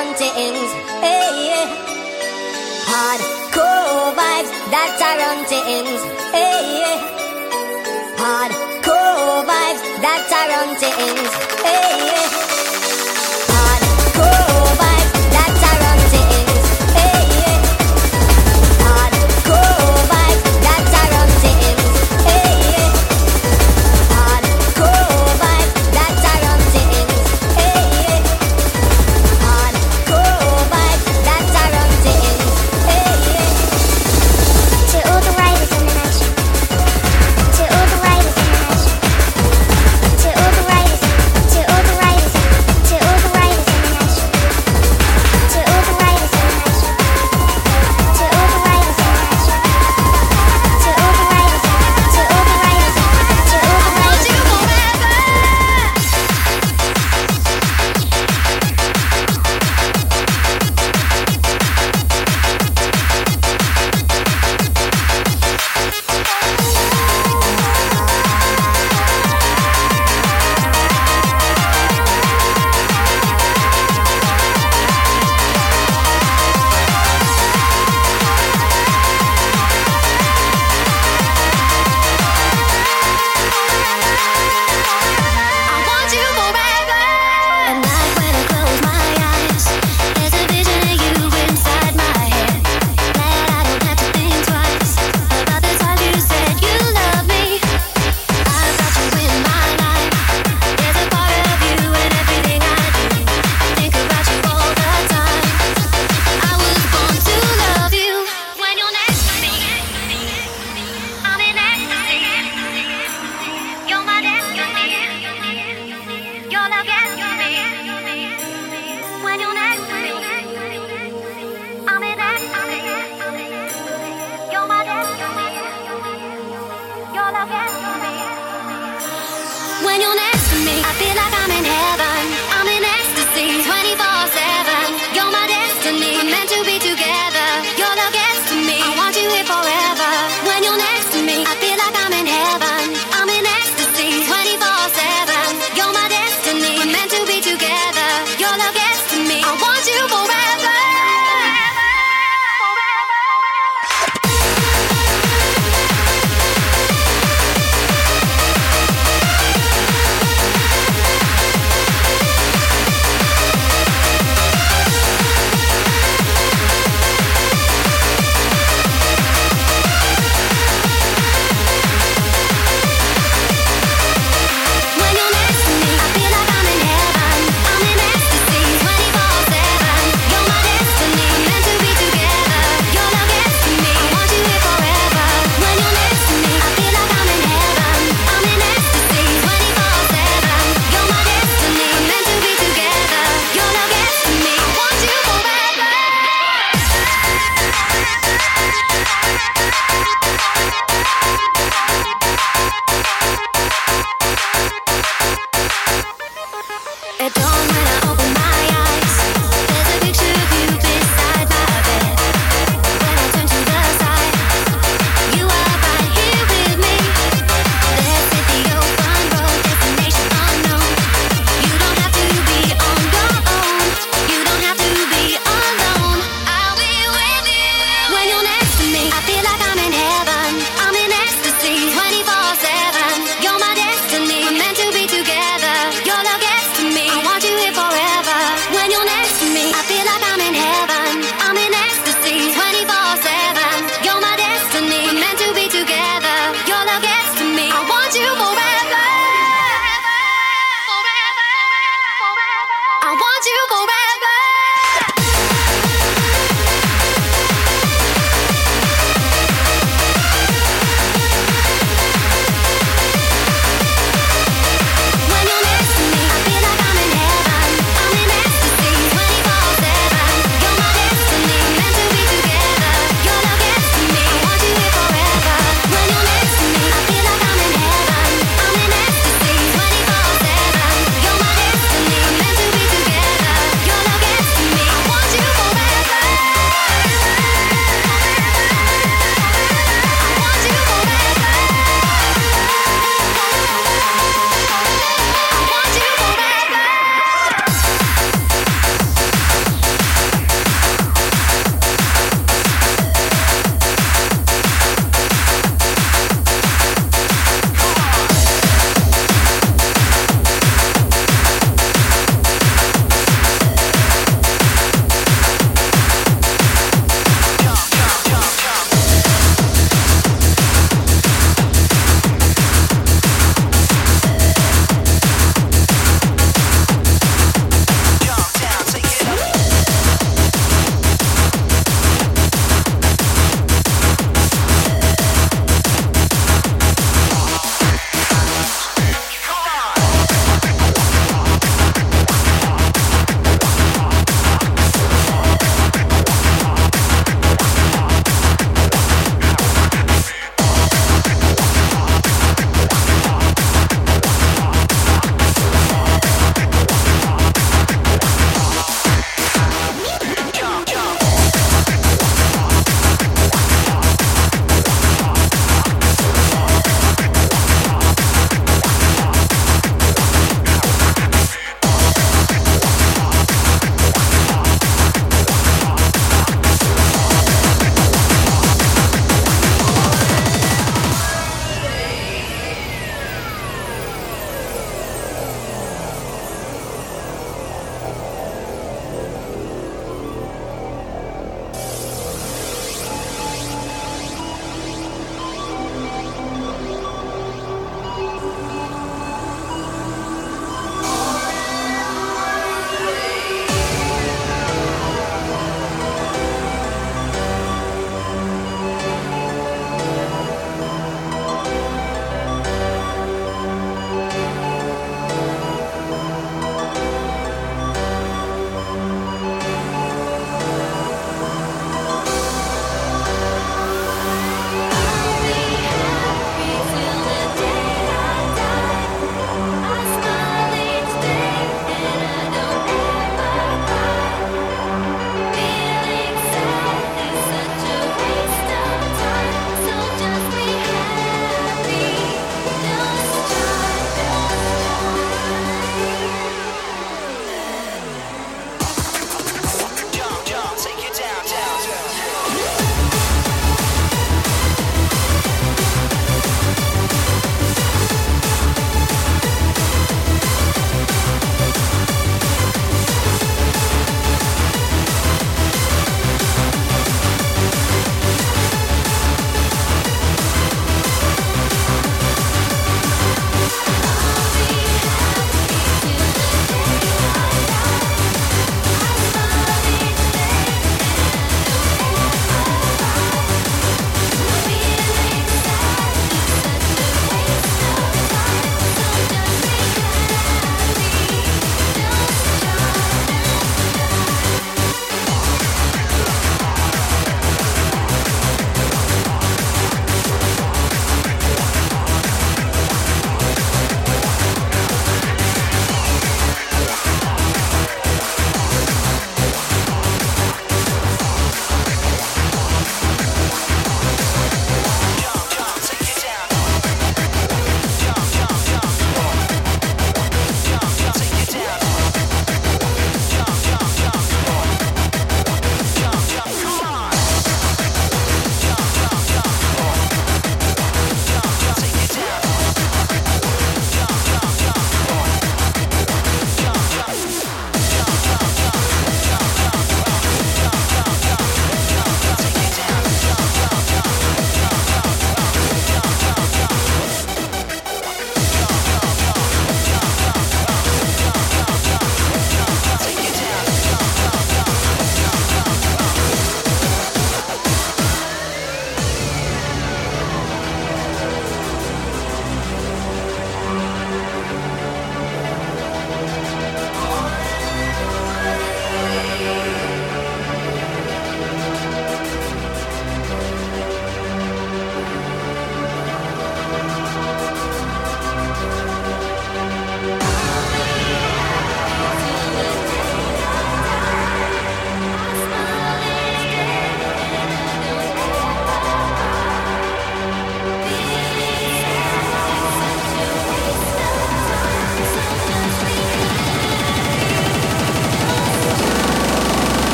run things. Hey, hardcore vibes, that a run things. Hey, hardcore vibes, that's a run things. Hey.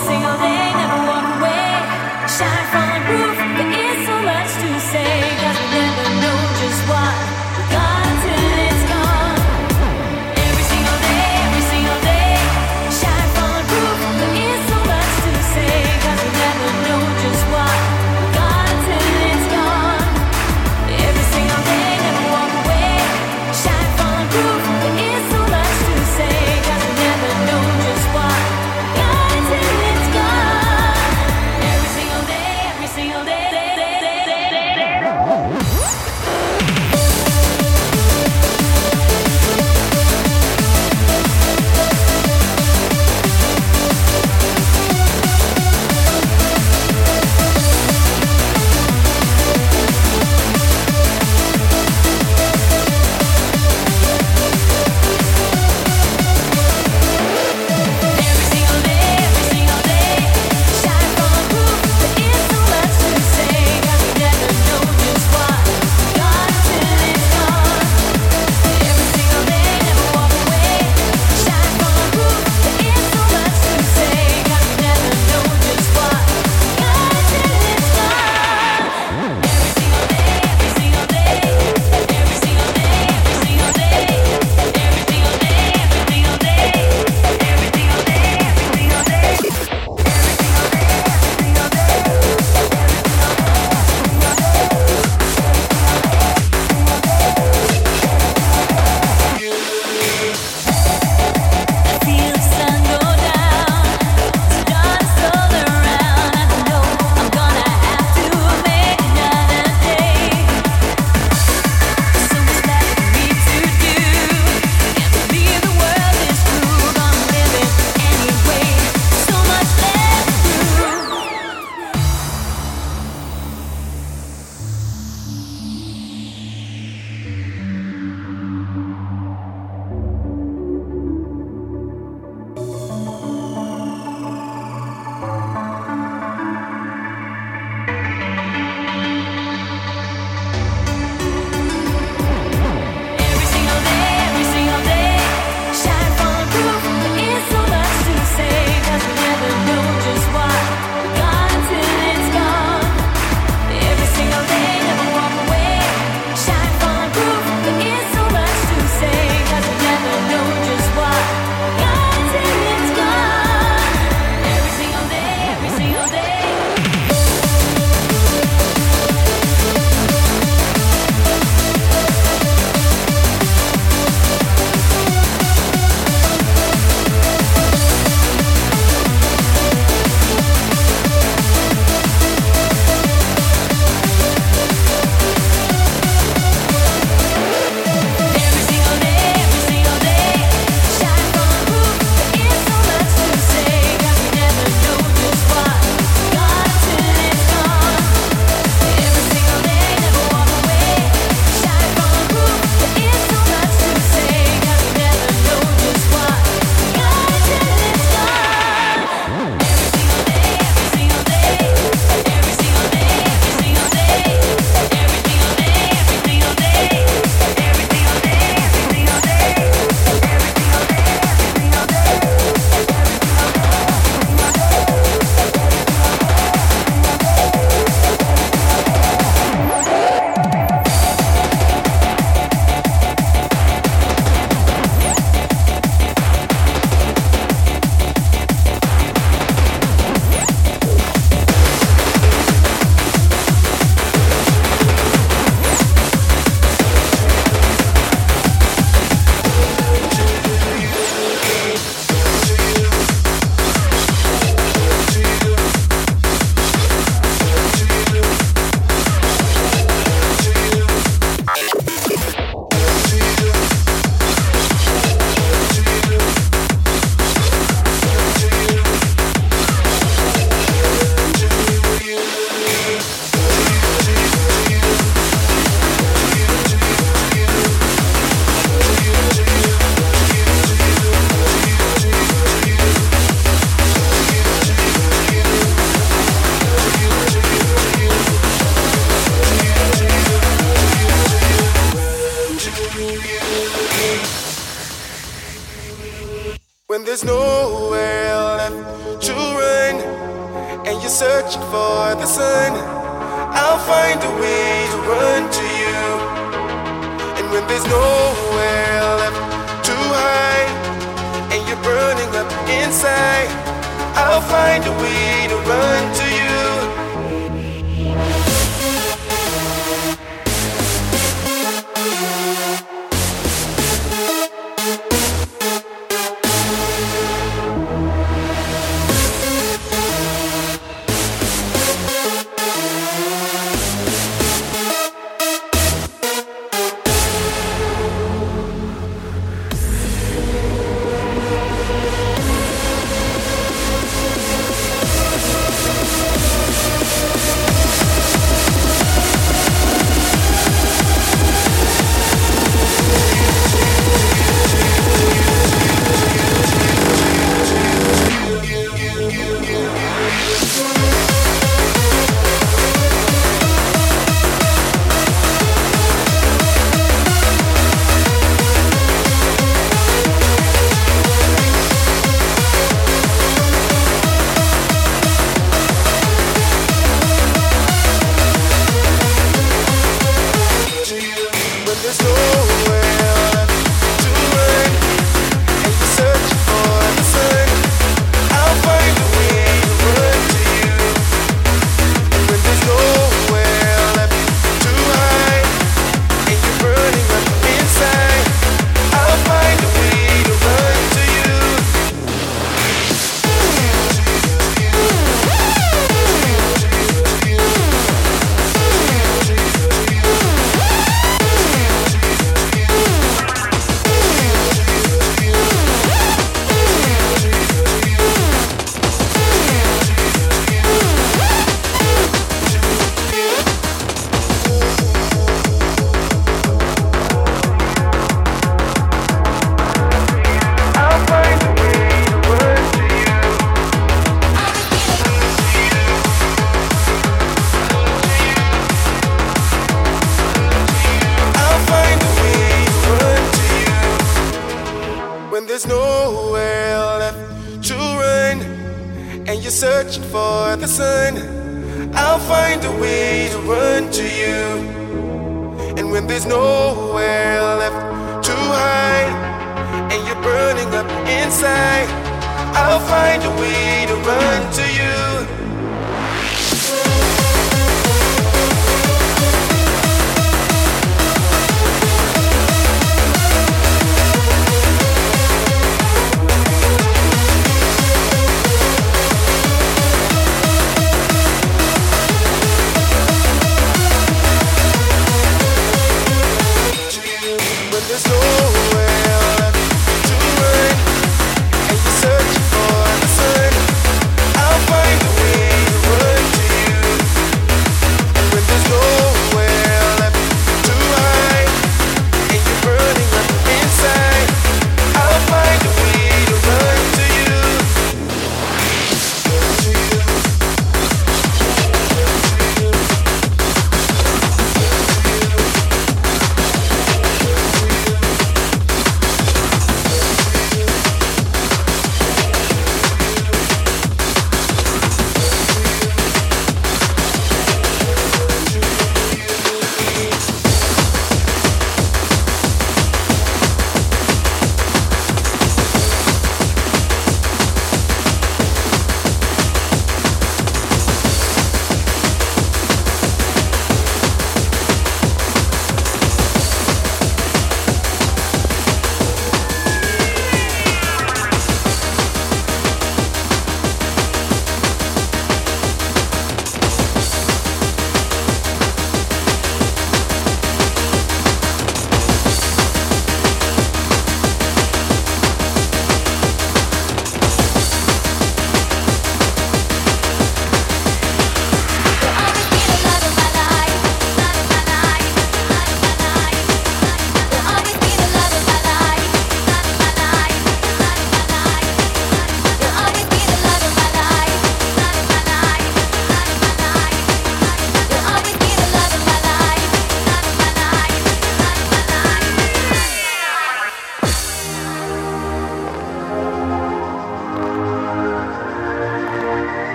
Every single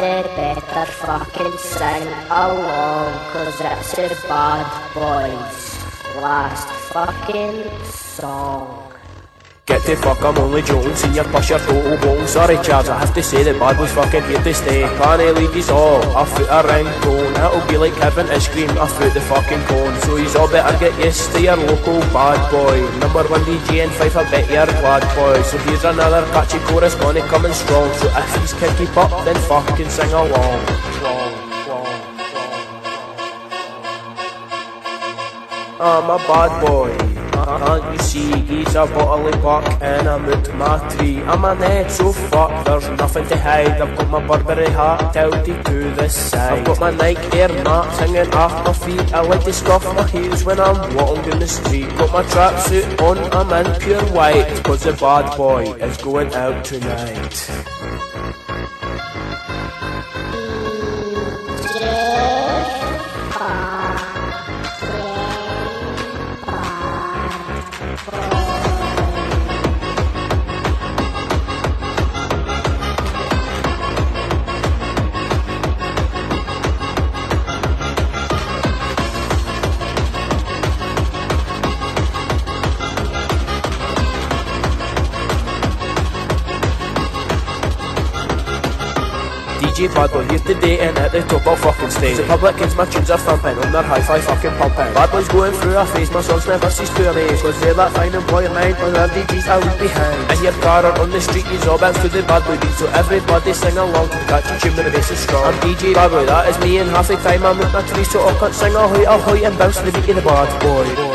Better fucking sing along, cause it's a bad boys last fucking song. The fuck, I'm only joking, seen your push your total bone Sorry Charles, I have to say the bad boys fucking here to stay. Can't leave his all, I foot a ringtone It'll be like Kevin is scream, I foot the fucking cone. So he's all better get used to your local bad boy. Number one DJ and five, I bet you're glad boy. So here's another catchy chorus, gonna coming strong. So if he's can keep up, then fucking sing along. I'm a bad boy can't you see, he's a bottle of buck and I'm out my tree. I'm a net so fuck, there's nothing to hide. I've got my Burberry hat tilted to the side. I've got my Nike Air Max hanging off my feet. I like to scuff my heels when I'm walking down the street. Got my tracksuit on, I'm in pure white. Cause the bad boy is going out tonight. DJ Bad today and at the top of fucking stage. The public kids my tunes are thumping on their hi-fi fucking pumping. Bad Boy's going through a phase, my songs never cease to amaze. Cause they're that fine mine, on their DJs I leave behind. And your car on the street, is all bounce to the Bad Boy beat. So everybody sing along to the catchy tune when the bass is strong. I'm DJ Bad Boy, that is me and half the time I'm with my tree So I can't sing ahoy ahoy and bounce to the beat of the Bad Boy,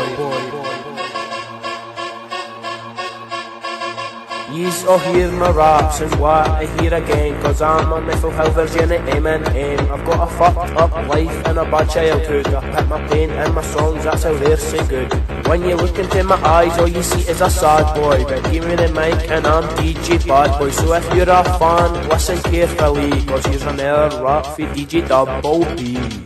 boy. Hear my raps and what I hear again Cause I'm a mental health version of Eminem I've got a fucked up life and a bad childhood. I put my pain in my songs, that's how they're so good. When you look into my eyes, all you see is a sad boy. But give me the mic and I'm DJ Bad Boy. So if you're a fan, listen carefully Cause here's another rap for DJ Double B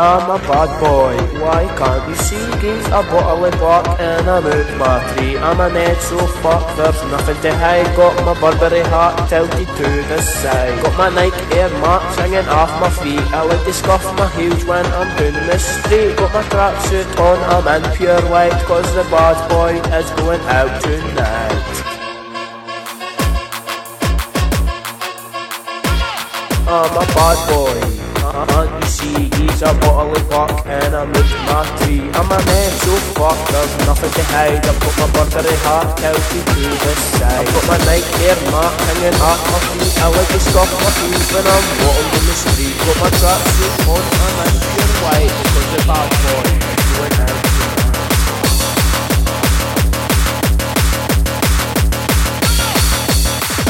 I'm a bad boy, why can't you see? He's a bottle of and I'm out my tree I'm a net so fucked, there's nothing to hide. Got my Burberry hat tilted to the side. Got my Nike Air Max hanging off my feet. I like to scuff my heels when I'm down the street. Got my tracksuit on, I'm in pure white Cause the bad boy is going out tonight. I'm a bad boy he's a bottle of buck and I'm with my tree I'm a man so there's nothing to hide. I've got my Burberry hat tilted to the side. I've got my Air Max hanging at my feet I like to scuff my feet when I'm walking in the street. Got my tracksuit on and I'm white. Because the bad